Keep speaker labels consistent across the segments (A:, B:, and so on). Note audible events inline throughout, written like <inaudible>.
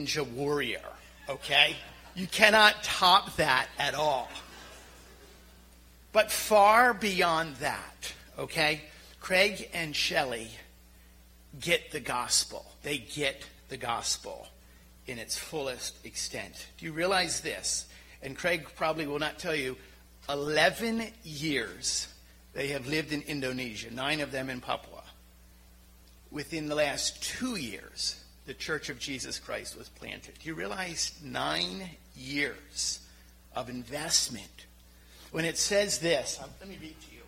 A: ninja warrior, okay? You cannot top that at all. But far beyond that, okay? Craig and Shelley get the gospel. They get the gospel in its fullest extent. Do you realize this? And Craig probably will not tell you 11 years they have lived in Indonesia, nine of them in Papua. Within the last two years, the Church of Jesus Christ was planted. Do you realize nine years of investment? When it says this, um, let me read to you.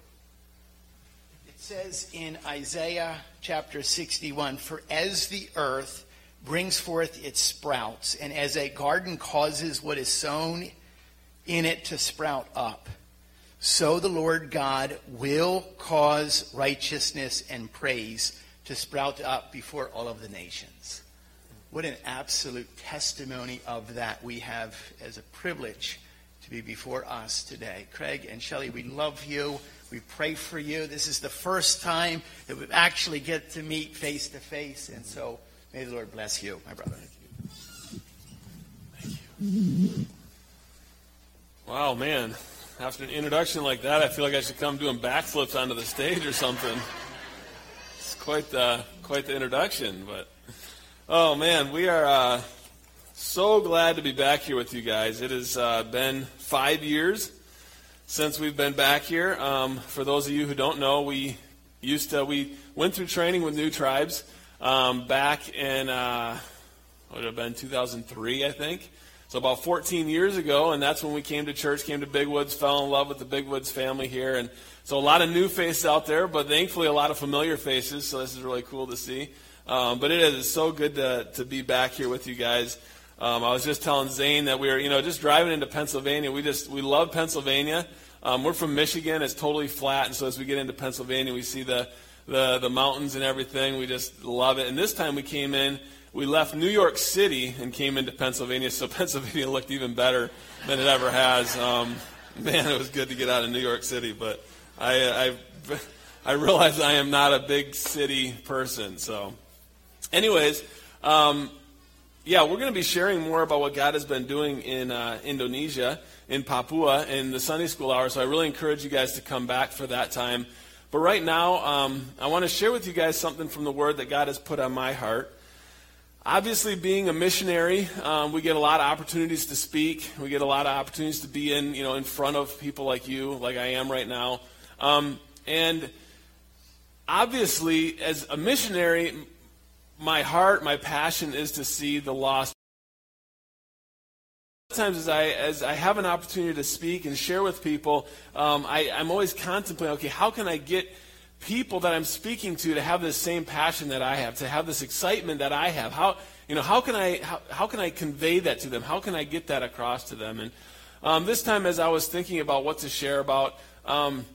A: It says in Isaiah chapter 61 For as the earth brings forth its sprouts, and as a garden causes what is sown in it to sprout up, so the Lord God will cause righteousness and praise to sprout up before all of the nations. What an absolute testimony of that we have as a privilege to be before us today. Craig and Shelley, we love you. We pray for you. This is the first time that we actually get to meet face to face. And so may the Lord bless you, my brother.
B: Thank you. Wow, man. After an introduction like that, I feel like I should come doing backflips onto the stage or something. It's quite the, quite the introduction, but Oh, man, we are uh, so glad to be back here with you guys. It has uh, been five years since we've been back here. Um, for those of you who don't know, we used to, we went through training with New Tribes um, back in, uh, what would have been 2003, I think. So about 14 years ago, and that's when we came to church, came to Big Woods, fell in love with the Big Woods family here. And so a lot of new faces out there, but thankfully a lot of familiar faces, so this is really cool to see. Um, but it is so good to, to be back here with you guys. Um, I was just telling Zane that we were, you know, just driving into Pennsylvania. We just we love Pennsylvania. Um, we're from Michigan. It's totally flat, and so as we get into Pennsylvania, we see the, the the mountains and everything. We just love it. And this time we came in. We left New York City and came into Pennsylvania, so <laughs> Pennsylvania looked even better than it ever has. Um, man, it was good to get out of New York City, but I I, <laughs> I realize I am not a big city person, so. Anyways, um, yeah, we're going to be sharing more about what God has been doing in uh, Indonesia, in Papua, in the Sunday school hour. So I really encourage you guys to come back for that time. But right now, um, I want to share with you guys something from the Word that God has put on my heart. Obviously, being a missionary, um, we get a lot of opportunities to speak. We get a lot of opportunities to be in, you know, in front of people like you, like I am right now. Um, and obviously, as a missionary, my heart, my passion is to see the lost. Sometimes, as I as I have an opportunity to speak and share with people, um, I, I'm always contemplating, okay, how can I get people that I'm speaking to to have this same passion that I have, to have this excitement that I have? How you know how can I how, how can I convey that to them? How can I get that across to them? And um, this time, as I was thinking about what to share about, um,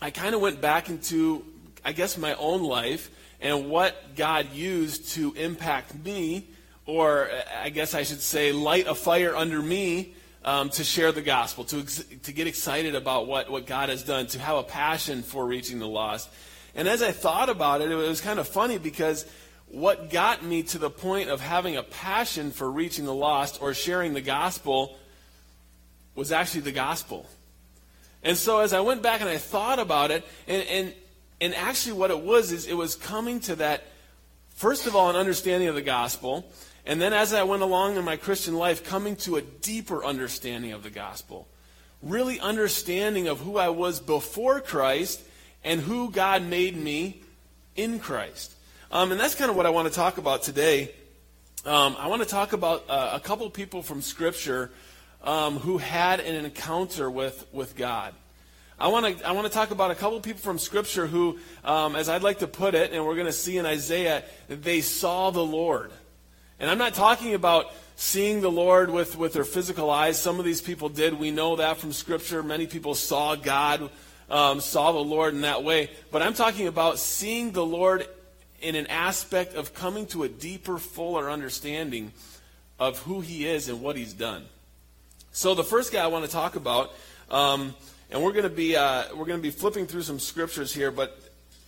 B: I kind of went back into, I guess, my own life and what God used to impact me, or I guess I should say, light a fire under me um, to share the gospel, to, to get excited about what, what God has done, to have a passion for reaching the lost. And as I thought about it, it was kind of funny because what got me to the point of having a passion for reaching the lost or sharing the gospel was actually the gospel. And so as I went back and I thought about it, and, and and actually, what it was is it was coming to that, first of all, an understanding of the gospel. And then as I went along in my Christian life, coming to a deeper understanding of the gospel. Really understanding of who I was before Christ and who God made me in Christ. Um, and that's kind of what I want to talk about today. Um, I want to talk about uh, a couple people from Scripture um, who had an encounter with, with God. I want to I want to talk about a couple people from Scripture who, um, as I'd like to put it, and we're going to see in Isaiah, they saw the Lord. And I'm not talking about seeing the Lord with, with their physical eyes. Some of these people did. We know that from Scripture. Many people saw God, um, saw the Lord in that way. But I'm talking about seeing the Lord in an aspect of coming to a deeper, fuller understanding of who He is and what He's done. So the first guy I want to talk about. Um, and we're going to be uh, we're going to be flipping through some scriptures here, but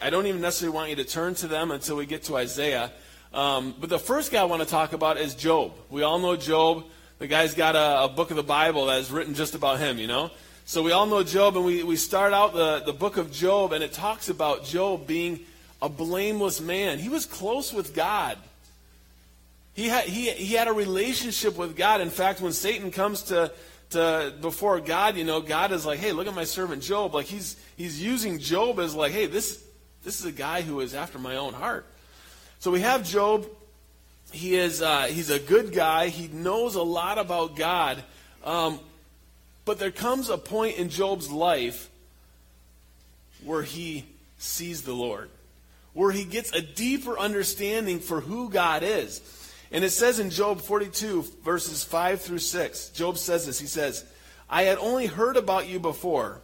B: I don't even necessarily want you to turn to them until we get to Isaiah. Um, but the first guy I want to talk about is Job. We all know Job. The guy's got a, a book of the Bible that is written just about him, you know? So we all know Job, and we, we start out the, the book of Job, and it talks about Job being a blameless man. He was close with God. He had, he, he had a relationship with God. In fact, when Satan comes to, to before God, you know, God is like, hey, look at my servant Job. Like he's he's using Job as like, hey, this this is a guy who is after my own heart. So we have Job. He is uh, he's a good guy. He knows a lot about God. Um, but there comes a point in Job's life where he sees the Lord, where he gets a deeper understanding for who God is. And it says in Job 42, verses 5 through 6, Job says this. He says, I had only heard about you before,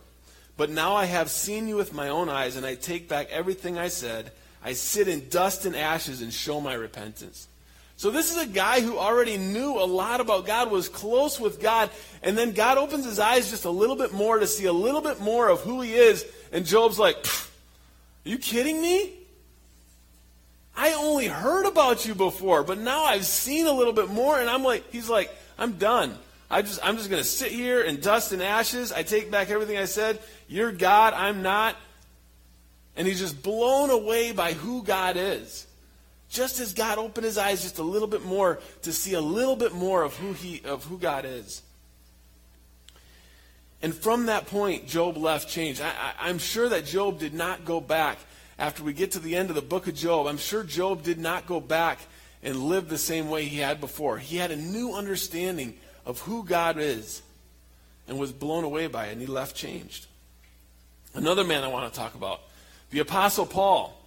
B: but now I have seen you with my own eyes, and I take back everything I said. I sit in dust and ashes and show my repentance. So this is a guy who already knew a lot about God, was close with God, and then God opens his eyes just a little bit more to see a little bit more of who he is, and Job's like, Are you kidding me? I only heard about you before, but now I've seen a little bit more, and I'm like, he's like, I'm done. I just, I'm just going to sit here in dust and ashes. I take back everything I said. You're God, I'm not. And he's just blown away by who God is. Just as God opened his eyes just a little bit more to see a little bit more of who he of who God is. And from that point, Job left changed. I, I'm sure that Job did not go back after we get to the end of the book of Job, I'm sure Job did not go back and live the same way he had before. He had a new understanding of who God is and was blown away by it, and he left changed. Another man I want to talk about, the Apostle Paul.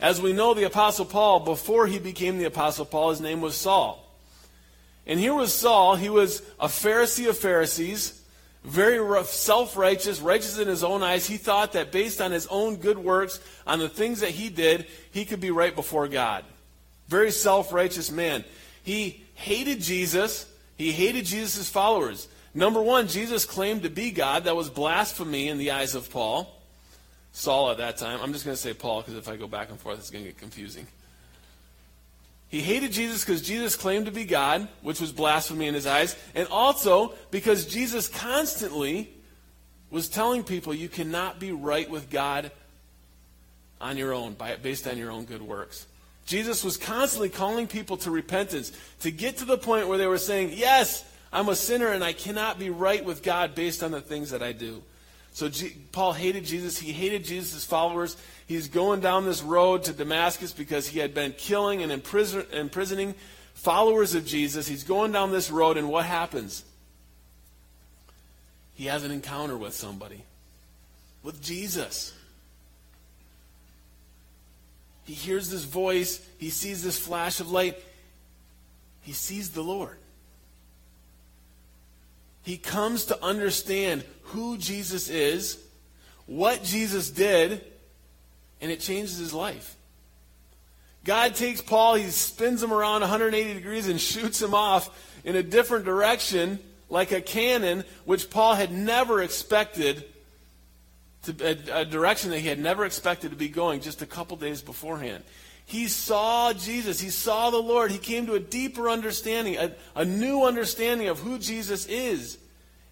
B: As we know, the Apostle Paul, before he became the Apostle Paul, his name was Saul. And here was Saul. He was a Pharisee of Pharisees very self righteous, righteous in his own eyes. He thought that based on his own good works, on the things that he did, he could be right before God. Very self righteous man. He hated Jesus, he hated Jesus' followers. Number one, Jesus claimed to be God. That was blasphemy in the eyes of Paul. Saul at that time. I'm just going to say Paul because if I go back and forth, it's going to get confusing. He hated Jesus because Jesus claimed to be God, which was blasphemy in his eyes, and also because Jesus constantly was telling people you cannot be right with God on your own, by, based on your own good works. Jesus was constantly calling people to repentance, to get to the point where they were saying, Yes, I'm a sinner and I cannot be right with God based on the things that I do. So G- Paul hated Jesus. He hated Jesus' followers. He's going down this road to Damascus because he had been killing and imprison- imprisoning followers of Jesus. He's going down this road, and what happens? He has an encounter with somebody, with Jesus. He hears this voice, he sees this flash of light, he sees the Lord. He comes to understand who Jesus is, what Jesus did, and it changes his life. God takes Paul, he spins him around 180 degrees and shoots him off in a different direction, like a cannon, which Paul had never expected, to, a, a direction that he had never expected to be going just a couple days beforehand. He saw Jesus. He saw the Lord. He came to a deeper understanding, a, a new understanding of who Jesus is.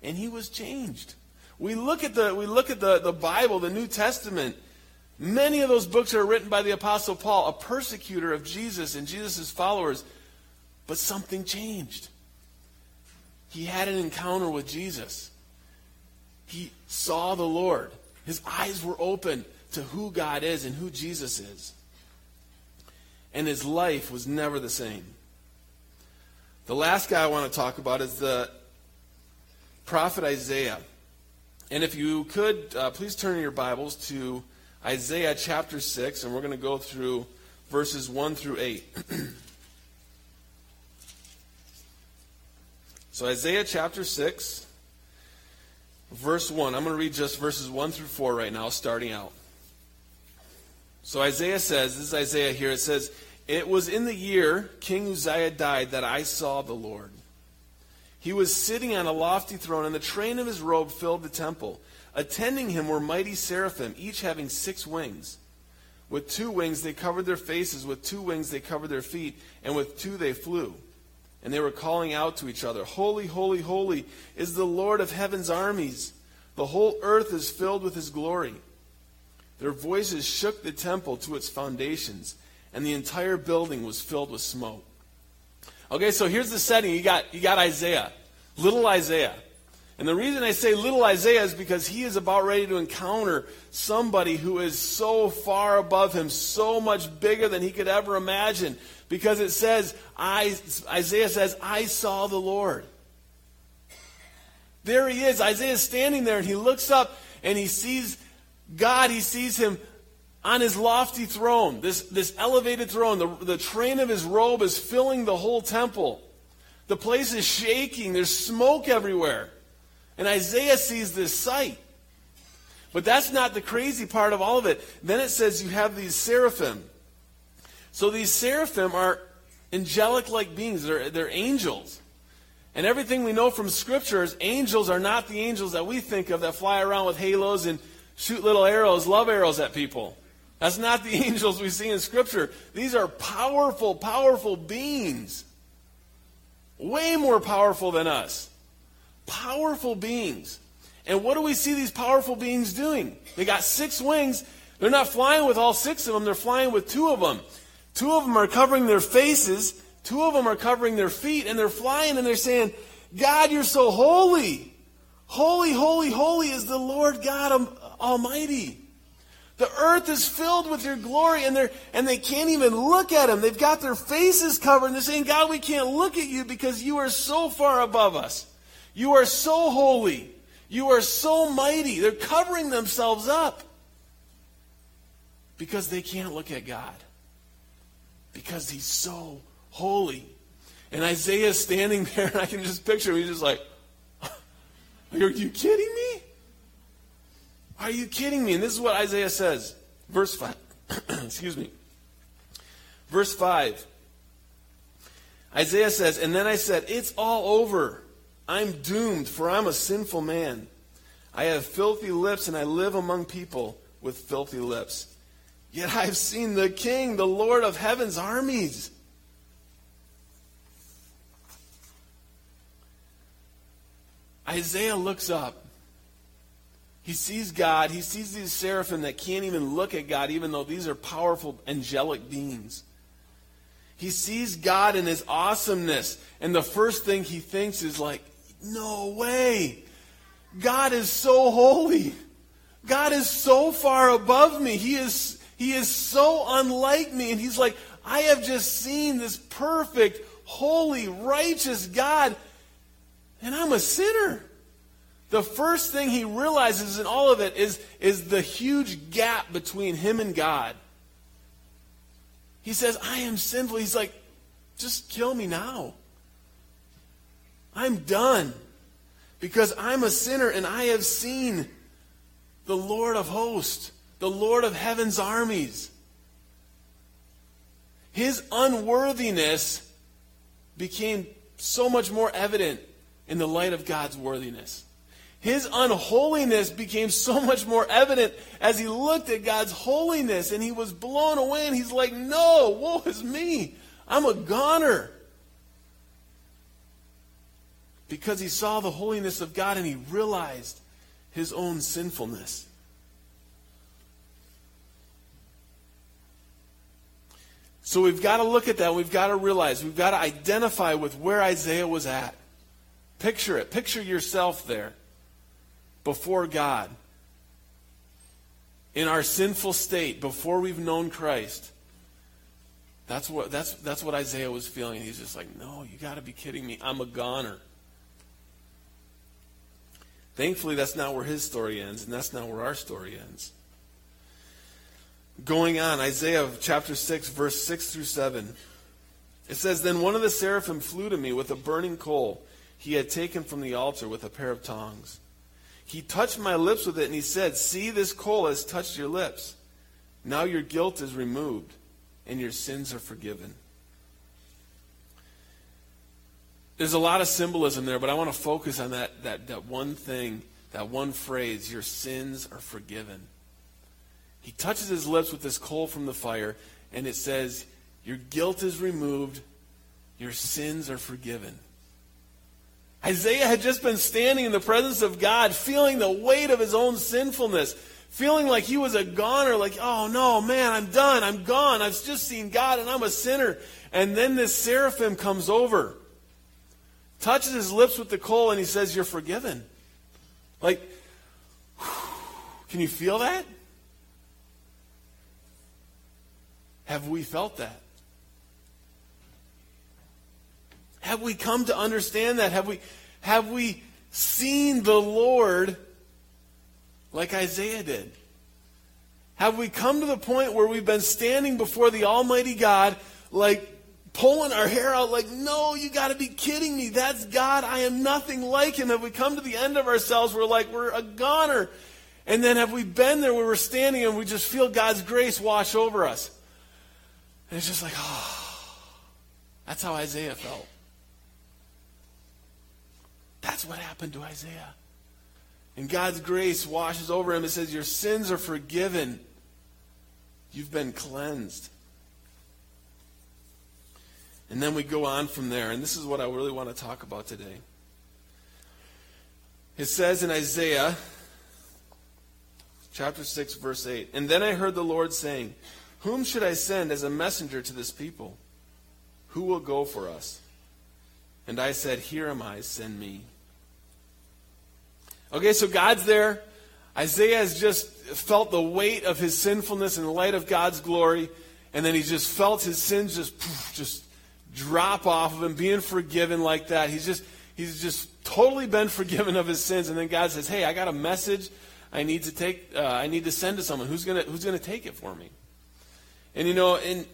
B: And he was changed. We look at the, we look at the, the Bible, the New Testament, Many of those books are written by the Apostle Paul, a persecutor of Jesus and Jesus' followers. But something changed. He had an encounter with Jesus. He saw the Lord. His eyes were open to who God is and who Jesus is. And his life was never the same. The last guy I want to talk about is the prophet Isaiah. And if you could, uh, please turn your Bibles to Isaiah chapter 6, and we're going to go through verses 1 through 8. <clears throat> so, Isaiah chapter 6, verse 1. I'm going to read just verses 1 through 4 right now, starting out. So, Isaiah says, this is Isaiah here, it says, It was in the year King Uzziah died that I saw the Lord. He was sitting on a lofty throne, and the train of his robe filled the temple. Attending him were mighty seraphim, each having six wings. With two wings they covered their faces, with two wings they covered their feet, and with two they flew. And they were calling out to each other, Holy, holy, holy is the Lord of heaven's armies. The whole earth is filled with his glory. Their voices shook the temple to its foundations, and the entire building was filled with smoke. Okay, so here's the setting. You got, you got Isaiah, little Isaiah. And the reason I say little Isaiah is because he is about ready to encounter somebody who is so far above him, so much bigger than he could ever imagine. Because it says, I, Isaiah says, I saw the Lord. There he is. Isaiah is standing there and he looks up and he sees God. He sees him on his lofty throne, this, this elevated throne. The, the train of his robe is filling the whole temple. The place is shaking. There's smoke everywhere. And Isaiah sees this sight. But that's not the crazy part of all of it. Then it says you have these seraphim. So these seraphim are angelic like beings, they're, they're angels. And everything we know from Scripture is angels are not the angels that we think of that fly around with halos and shoot little arrows, love arrows at people. That's not the <laughs> angels we see in Scripture. These are powerful, powerful beings. Way more powerful than us powerful beings. And what do we see these powerful beings doing? They got six wings. They're not flying with all six of them, they're flying with two of them. Two of them are covering their faces, two of them are covering their feet, and they're flying and they're saying, God, you're so holy. Holy, holy, holy is the Lord God Almighty. The earth is filled with your glory, and, they're, and they can't even look at him. They've got their faces covered, and they're saying, God, we can't look at you because you are so far above us. You are so holy. You are so mighty. They're covering themselves up because they can't look at God. Because he's so holy. And Isaiah's standing <laughs> there, and I can just picture him. He's just like, <laughs> Are you kidding me? Are you kidding me? And this is what Isaiah says. Verse 5. <clears throat> Excuse me. Verse 5. Isaiah says, And then I said, It's all over. I'm doomed, for I'm a sinful man. I have filthy lips, and I live among people with filthy lips. Yet I've seen the King, the Lord of heaven's armies. Isaiah looks up. He sees God. He sees these seraphim that can't even look at God, even though these are powerful angelic beings. He sees God in his awesomeness. And the first thing he thinks is like, no way. God is so holy. God is so far above me. He is, he is so unlike me. And he's like, I have just seen this perfect, holy, righteous God, and I'm a sinner. The first thing he realizes in all of it is, is the huge gap between him and God. He says, I am sinful. He's like, just kill me now. I'm done because I'm a sinner and I have seen the Lord of hosts, the Lord of heaven's armies. His unworthiness became so much more evident in the light of God's worthiness. His unholiness became so much more evident as he looked at God's holiness and he was blown away and he's like, No, woe is me. I'm a goner because he saw the holiness of God and he realized his own sinfulness. So we've got to look at that. We've got to realize, we've got to identify with where Isaiah was at. Picture it. Picture yourself there before God. In our sinful state, before we've known Christ. That's what, that's, that's what Isaiah was feeling. He's just like, no, you got to be kidding me. I'm a goner. Thankfully, that's not where his story ends, and that's not where our story ends. Going on, Isaiah chapter 6, verse 6 through 7. It says, Then one of the seraphim flew to me with a burning coal he had taken from the altar with a pair of tongs. He touched my lips with it, and he said, See, this coal has touched your lips. Now your guilt is removed, and your sins are forgiven. There's a lot of symbolism there, but I want to focus on that, that, that one thing, that one phrase your sins are forgiven. He touches his lips with this coal from the fire, and it says, Your guilt is removed, your sins are forgiven. Isaiah had just been standing in the presence of God, feeling the weight of his own sinfulness, feeling like he was a goner, like, oh no, man, I'm done, I'm gone, I've just seen God and I'm a sinner. And then this seraphim comes over, touches his lips with the coal, and he says, You're forgiven. Like, <sighs> can you feel that? Have we felt that? Have we come to understand that? Have we, have we seen the Lord like Isaiah did? Have we come to the point where we've been standing before the Almighty God, like pulling our hair out, like, no, you got to be kidding me. That's God. I am nothing like Him. Have we come to the end of ourselves? We're like, we're a goner. And then have we been there where we're standing and we just feel God's grace wash over us? And it's just like, oh, that's how Isaiah felt. That's what happened to Isaiah. And God's grace washes over him. It says, Your sins are forgiven. You've been cleansed. And then we go on from there. And this is what I really want to talk about today. It says in Isaiah chapter 6, verse 8 And then I heard the Lord saying, Whom should I send as a messenger to this people? Who will go for us? And I said, Here am I, send me. Okay, so God's there. Isaiah has just felt the weight of his sinfulness in the light of God's glory, and then he just felt his sins just poof, just drop off of him, being forgiven like that. He's just he's just totally been <laughs> forgiven of his sins, and then God says, "Hey, I got a message. I need to take. Uh, I need to send to someone who's gonna who's gonna take it for me." And you know, in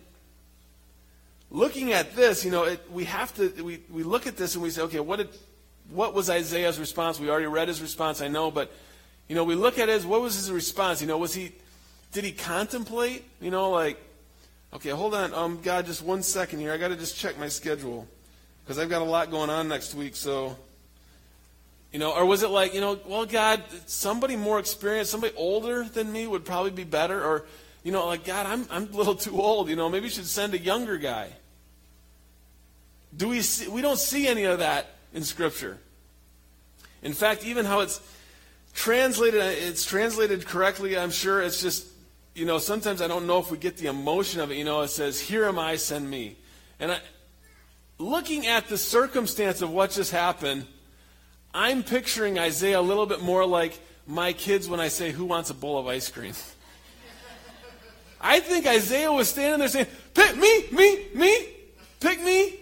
B: looking at this, you know, it, we have to we we look at this and we say, okay, what did what was Isaiah's response? We already read his response, I know, but you know, we look at as what was his response? You know, was he did he contemplate? You know, like, okay, hold on, um, God, just one second here. I got to just check my schedule because I've got a lot going on next week. So, you know, or was it like, you know, well, God, somebody more experienced, somebody older than me would probably be better, or you know, like, God, I'm I'm a little <laughs> too old. You know, maybe you should send a younger guy. Do we see? We don't see any of that in Scripture. In fact, even how it's translated, it's translated correctly, I'm sure. It's just, you know, sometimes I don't know if we get the emotion of it. You know, it says, Here am I, send me. And I, looking at the circumstance of what just happened, I'm picturing Isaiah a little bit more like my kids when I say, Who wants a bowl of ice cream? <laughs> I think Isaiah was standing there saying, Pick me, me, me, pick me.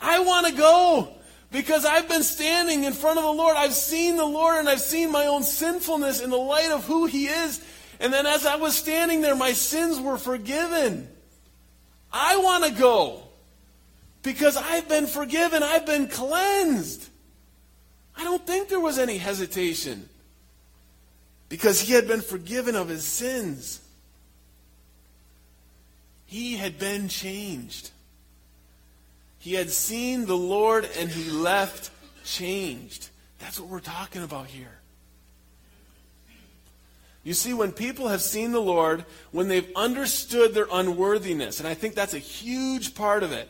B: I want to go. Because I've been standing in front of the Lord. I've seen the Lord and I've seen my own sinfulness in the light of who He is. And then as I was standing there, my sins were forgiven. I want to go. Because I've been forgiven. I've been cleansed. I don't think there was any hesitation. Because he had been forgiven of his sins. He had been changed. He had seen the Lord and he left changed. That's what we're talking about here. You see, when people have seen the Lord, when they've understood their unworthiness, and I think that's a huge part of it,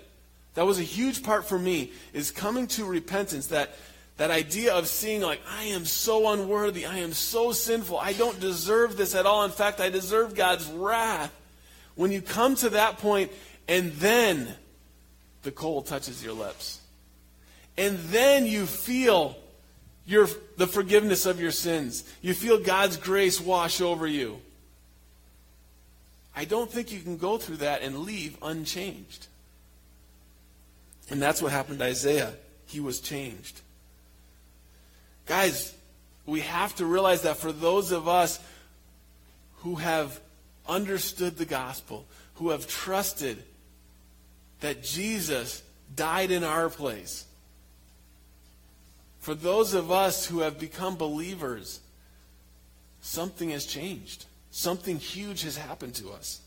B: that was a huge part for me, is coming to repentance. That, that idea of seeing, like, I am so unworthy, I am so sinful, I don't deserve this at all. In fact, I deserve God's wrath. When you come to that point, and then the coal touches your lips. And then you feel your, the forgiveness of your sins. You feel God's grace wash over you. I don't think you can go through that and leave unchanged. And that's what happened to Isaiah. He was changed. Guys, we have to realize that for those of us who have understood the gospel, who have trusted that Jesus died in our place. For those of us who have become believers, something has changed. Something huge has happened to us.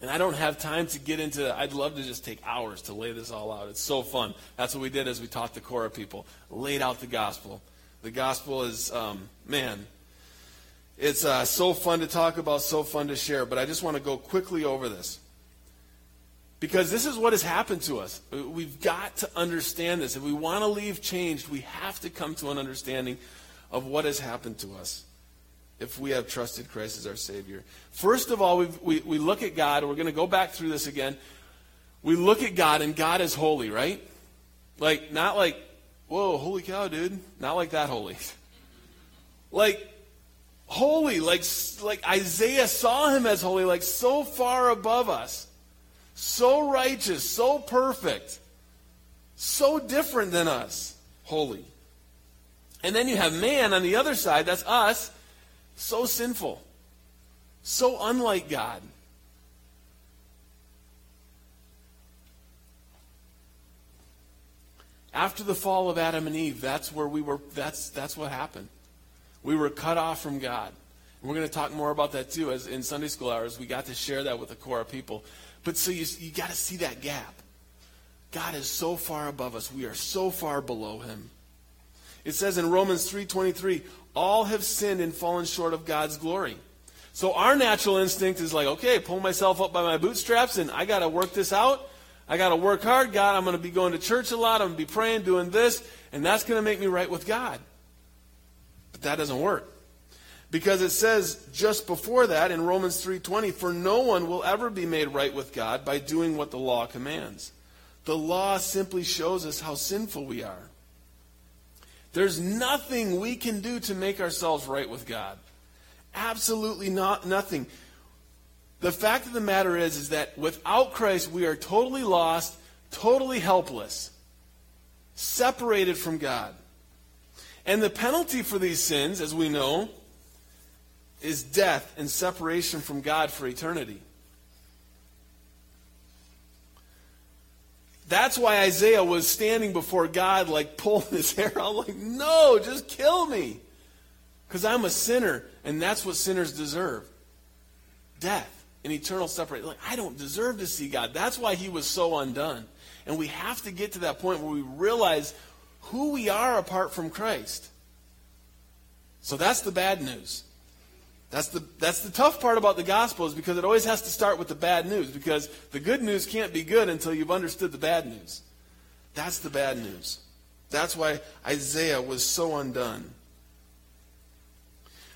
B: And I don't have time to get into I'd love to just take hours to lay this all out. It's so fun. That's what we did as we taught the Korah people. Laid out the gospel. The gospel is, um, man, It's uh, so fun to talk about, so fun to share, but I just want to go quickly over this. Because this is what has happened to us. Uh, we've got to understand this. If we want to leave changed, we have to come to an understanding of what has happened to us if we have trusted Christ as our Savior. First of all, we we, look at God. We're going to go back through this again. We look at God, and God is holy, right? Like, not like, whoa, holy cow, dude. Not like that holy. <laughs> like, holy. Like, like Isaiah saw him as holy, like so far above us. So righteous, so perfect, so different than us. Holy. And then you have man on the other side, that's us, so sinful, so unlike God. After the fall of Adam and Eve, that's where we were, that's, that's what happened. We were cut off from God. And we're going to talk more about that too as in Sunday school hours. We got to share that with the Korah people. But so you, you got to see that gap. God is so far above us. We are so far below him. It says in Romans 3:23, all have sinned and fallen short of God's glory. So our natural instinct is like, okay, pull myself up by my bootstraps and I got to work this out. I got to work hard. God, I'm going to be going to church a lot. I'm going to be praying, doing this, and that's going to make me right with God. But that doesn't work. Because it says just before that in Romans 3:20, for no one will ever be made right with God by doing what the law commands. The law simply shows us how sinful we are. There's nothing we can do to make ourselves right with God. Absolutely not nothing. The fact of the matter is is that without Christ we are totally lost, totally helpless, separated from God. And the penalty for these sins, as we know, is death and separation from God for eternity. That's why Isaiah was standing before God, like pulling his hair out, like, no, just kill me. Because I'm a sinner, and that's what sinners deserve death and eternal separation. Like, I don't deserve to see God. That's why he was so undone. And we have to get to that point where we realize who we are apart from Christ. So that's the bad news. That's the, that's the tough part about the gospel is because it always has to start with the bad news because the good news can't be good until you've understood the bad news. That's the bad news. That's why Isaiah was so undone.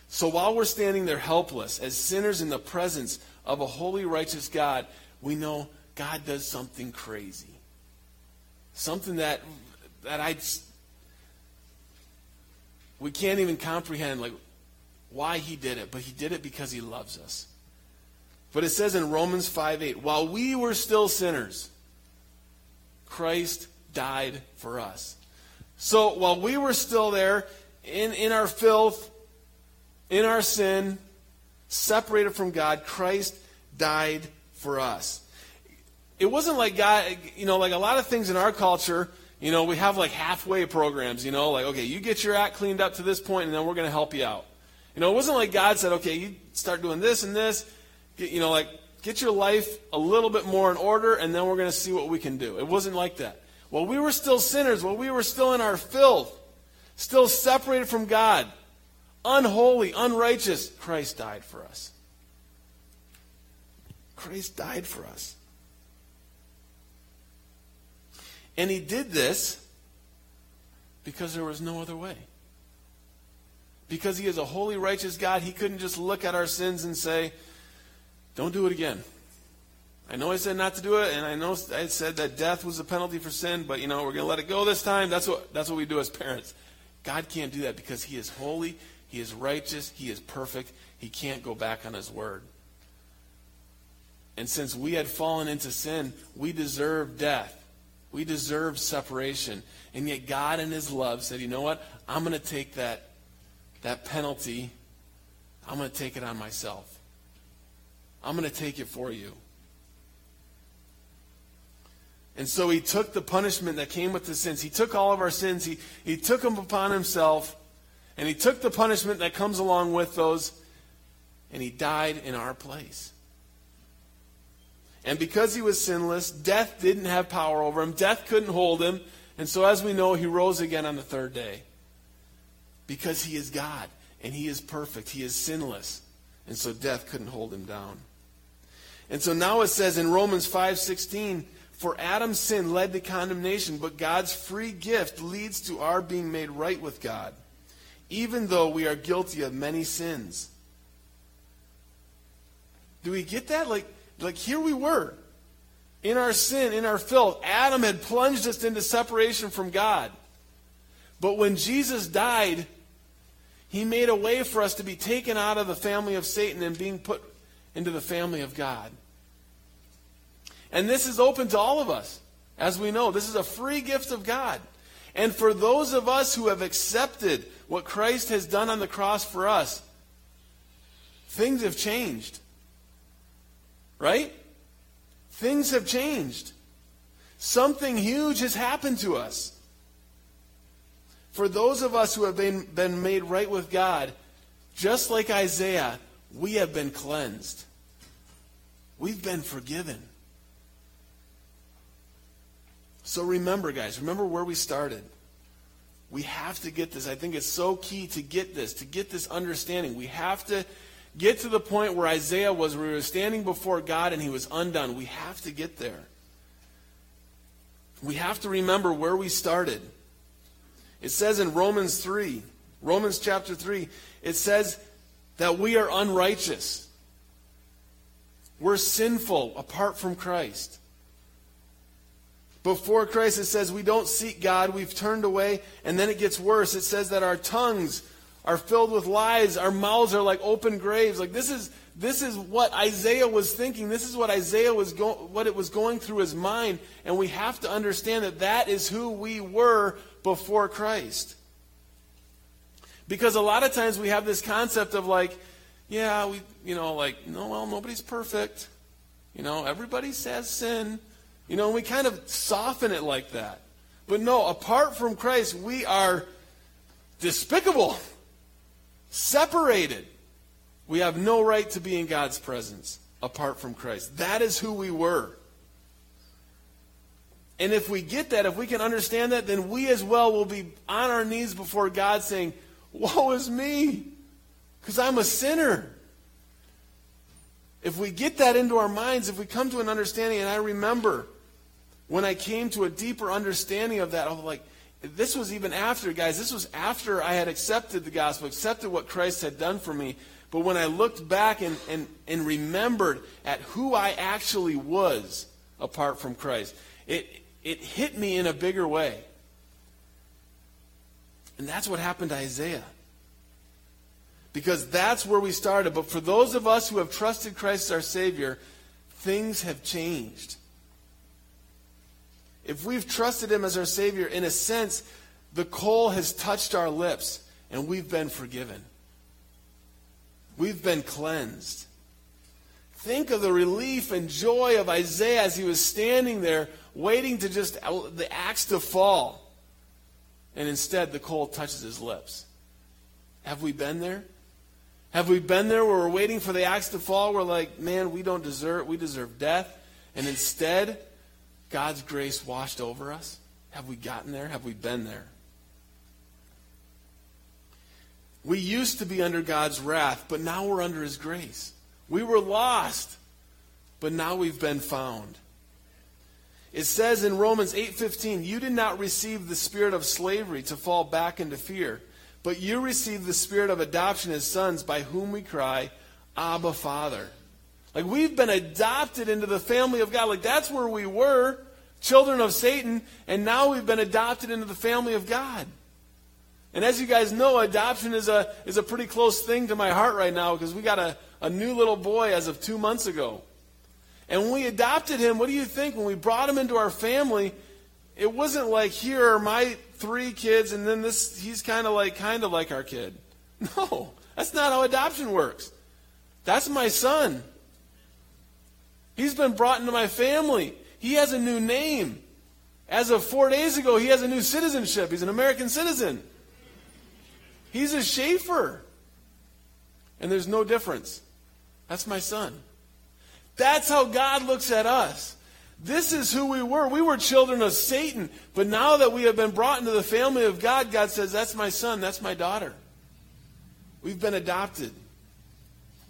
B: So while we're standing there helpless as sinners in the presence of a holy, righteous God, we know God does something crazy. Something that, that I we can't even comprehend. Like, why he did it, but he did it because he loves us. But it says in Romans 5 8, while we were still sinners, Christ died for us. So while we were still there in, in our filth, in our sin, separated from God, Christ died for us. It wasn't like God, you know, like a lot of things in our culture, you know, we have like halfway programs, you know, like, okay, you get your act cleaned up to this point and then we're going to help you out. You know, it wasn't like God said, okay, you start doing this and this, you know, like, get your life a little bit more in order, and then we're going to see what we can do. It wasn't like that. While we were still sinners, while we were still in our filth, still separated from God, unholy, unrighteous, Christ died for us. Christ died for us. And he did this because there was no other way because he is a holy, righteous God, he couldn't just look at our sins and say, Don't do it again. I know I said not to do it, and I know I said that death was the penalty for sin, but you know, we're going to let it go this time. That's what, that's what we do as parents. God can't do that because he is holy, he is righteous, he is perfect. He can't go back on his word. And since we had fallen into sin, we deserve death. We deserve separation. And yet God in his love said, you know what? I'm going to take that that penalty, I'm going to take it on myself. I'm going to take it for you. And so he took the punishment that came with the sins. He took all of our sins. He, he took them upon himself. And he took the punishment that comes along with those. And he died in our place. And because he was sinless, death didn't have power over him. Death couldn't hold him. And so, as we know, he rose again on the third day because he is God. And he is perfect. He is sinless. And so death couldn't hold him down. And so now it says in Romans 5:16, for Adam's sin led to condemnation, but God's free gift leads to our being made right with God, even though we are guilty of many sins. Do we get that? Like, like here we were, in our sin, in our filth. Adam had plunged us into separation from God. But when Jesus died, he made a way for us to be taken out of the family of Satan and being put into the family of God. And this is open to all of us, as we know. This is a free gift of God. And for those of us who have accepted what Christ has done on the cross for us, things have changed. Right? Things have changed. Something huge has happened to us. For those of us who have been, been made right with God, just like Isaiah, we have been cleansed. We've been forgiven. So remember, guys, remember where we started. We have to get this. I think it's so key to get this, to get this understanding. We have to get to the point where Isaiah was, where he was standing before God and he was undone. We have to get there. We have to remember where we started. It says in Romans 3, Romans chapter 3, it says that we are unrighteous. We're sinful apart from Christ. Before Christ, it says we don't seek God, we've turned away, and then it gets worse. It says that our tongues are filled with lies, our mouths are like open graves. Like this is this is what Isaiah was thinking. This is what Isaiah was going what it was going through his mind, and we have to understand that that is who we were before Christ. Because a lot of times we have this concept of like, yeah, we you know, like, no, well, nobody's perfect. You know, everybody has sin. You know, and we kind of soften it like that. But no, apart from Christ, we are despicable, separated. We have no right to be in God's presence apart from Christ. That is who we were. And if we get that, if we can understand that, then we as well will be on our knees before God saying, Woe is me, because I'm a sinner. If we get that into our minds, if we come to an understanding, and I remember when I came to a deeper understanding of that, I was like, this was even after, guys, this was after I had accepted the gospel, accepted what Christ had done for me. But when I looked back and, and, and remembered at who I actually was apart from Christ, it, it hit me in a bigger way. And that's what happened to Isaiah. Because that's where we started. But for those of us who have trusted Christ as our Savior, things have changed. If we've trusted Him as our Savior, in a sense, the coal has touched our lips and we've been forgiven. We've been cleansed. Think of the relief and joy of Isaiah as he was standing there waiting to just the axe to fall. And instead, the coal touches his lips. Have we been there? Have we been there where we're waiting for the axe to fall? We're like, man, we don't deserve, we deserve death. And instead, God's grace washed over us? Have we gotten there? Have we been there? We used to be under God's wrath, but now we're under His grace. We were lost, but now we've been found. It says in Romans 8:15, "You did not receive the spirit of slavery to fall back into fear, but you received the spirit of adoption as sons by whom we cry, Abba, Father." Like we've been adopted into the family of God. Like that's where we were, children of Satan, and now we've been adopted into the family of God. And as you guys know, adoption is a, is a pretty close thing to my heart right now because we got a, a new little boy as of two months ago. And when we adopted him, what do you think? When we brought him into our family, it wasn't like, here are my three kids, and then this, he's kind of like, kind of like our kid. <laughs> No, that's not how adoption works. That's my son. He's been brought into my family. He has a new name. As of four days ago, he has a new citizenship. He's an American citizen. He's a Schaefer. And there's no difference. That's my son. That's how God looks at us. This is who we were. We were children of Satan. But now that we have been brought into the family of God, God says, That's my son, that's my daughter. We've been adopted.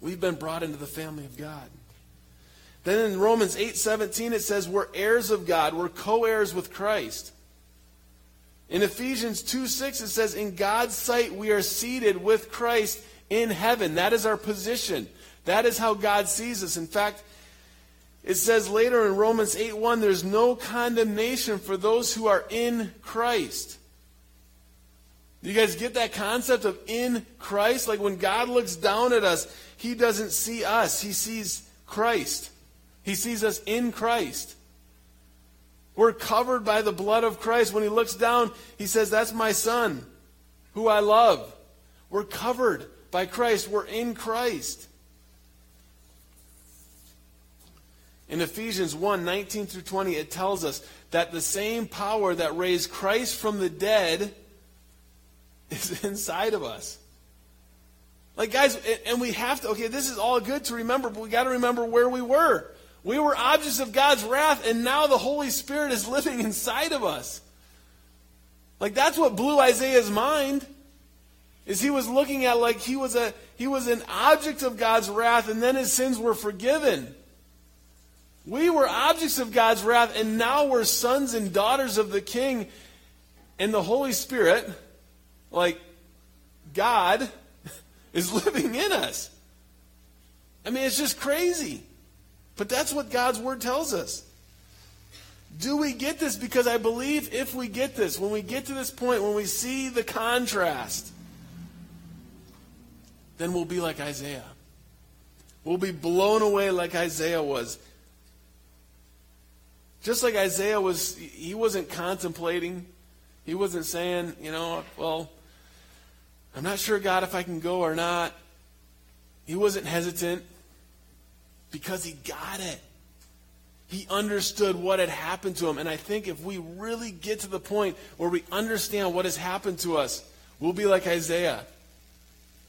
B: We've been brought into the family of God. Then in Romans 8:17 it says we're heirs of God, we're co-heirs with Christ. In Ephesians 2:6 it says in God's sight we are seated with Christ in heaven. That is our position. That is how God sees us. In fact, it says later in Romans 8:1 there's no condemnation for those who are in Christ. Do you guys get that concept of in Christ? Like when God looks down at us, he doesn't see us, he sees Christ. He sees us in Christ. We're covered by the blood of Christ. When he looks down, he says, That's my son, who I love. We're covered by Christ. We're in Christ. In Ephesians 1 19 through 20, it tells us that the same power that raised Christ from the dead <laughs> is inside of us. Like, guys, and we have to, okay, this is all good to remember, but we got to remember where we were. We were objects of God's wrath, and now the Holy Spirit is <laughs> living inside of us. Like, that's what blew Isaiah's mind. Is he was looking at like he was a he was an object of God's wrath, and then his sins were forgiven. We were objects of God's wrath, and now we're sons and daughters of the King. And the Holy Spirit, like God, <laughs> is living in us. I mean, it's just crazy. But that's what God's Word tells us. Do we get this? Because I believe if we get this, when we get to this point, when we see the contrast, then we'll be like Isaiah. We'll be blown away like Isaiah was. Just like Isaiah was, he wasn't contemplating. He wasn't saying, you know, well, I'm not sure, God, if I can go or not. He wasn't hesitant because he got it. He understood what had happened to him. And I think if we really get to the point where we understand what has happened to us, we'll be like Isaiah.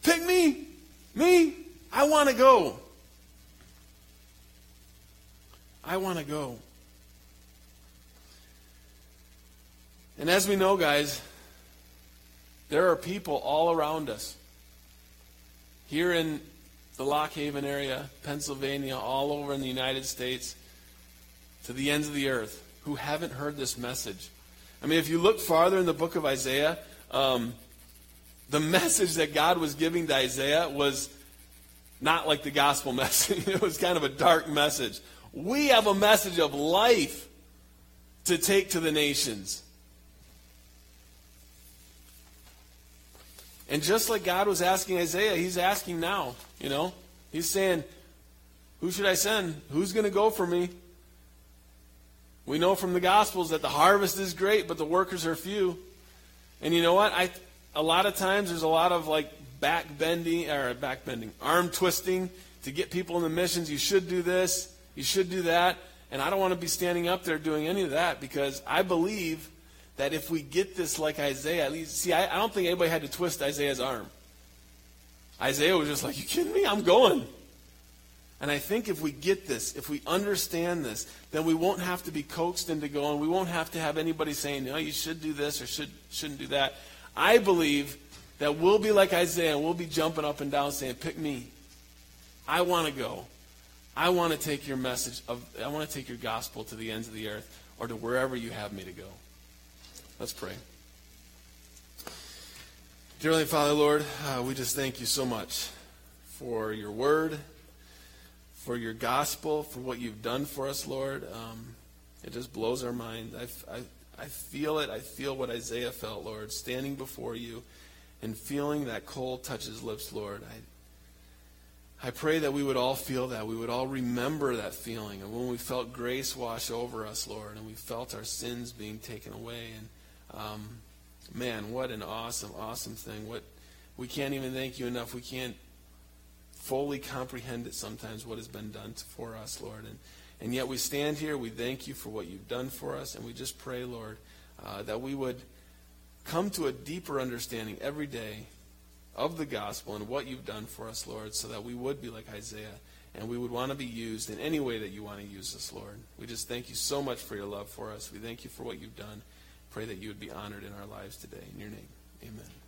B: Pick me! Me! I want to go. I want to go. And as we know, guys, there are people all around us. Here in the Lock Haven area, Pennsylvania, all over in the United States, to the ends of the earth, who haven't heard this message. I mean, if you look farther in the book of Isaiah, um, the <laughs> message that God was giving to Isaiah was not like the gospel <laughs> message. it was kind of a dark message. We have a message of life to take to the nations. And just like God was asking Isaiah, he's asking now, you know. He's saying, Who should I send? Who's going to go for me? We know from the Gospels that the harvest is great, but the workers are few. And you know what? I a lot of times there's a lot of like back bending or back bending, arm twisting to get people in the missions. You should do this, you should do that. And I don't want to be standing up there doing any of that because I believe that if we get this like Isaiah, at least, see, I, I don't think anybody had to twist Isaiah's arm. Isaiah was just like, You kidding me? I'm going. And I think if we get this, if we understand this, then we won't have to be coaxed into going. We won't have to have anybody saying, no, you should do this or should, shouldn't do that. I believe that we'll be like Isaiah we'll be jumping up and down saying, pick me. I want to go. I want to take your message of, I want to take your gospel to the ends of the earth or to wherever you have me to go. Let's pray. Dearly Father, Lord, uh, we just thank you so much for your word, for your gospel, for what you've done for us, Lord. Um, it just blows our mind. I, I, I feel it. I feel what Isaiah felt, Lord, standing before you and feeling that cold touch his lips, Lord. I, I pray that we would all feel that. We would all remember that feeling And when we felt grace wash over us, Lord, and we felt our sins being taken away. And um, man, what an awesome, awesome thing. What we can't even thank you enough. We can't fully comprehend it sometimes what has been done for us, Lord. And and yet we stand here. We thank you for what you've done for us, and we just pray, Lord, uh, that we would come to a deeper understanding every day of the gospel and what you've done for us, Lord, so that we would be like Isaiah and we would want to be used in any way that you want to use us, Lord. We just thank you so much for your love for us. We thank you for what you've done. Pray that you would be honored in our lives today. In your name, amen.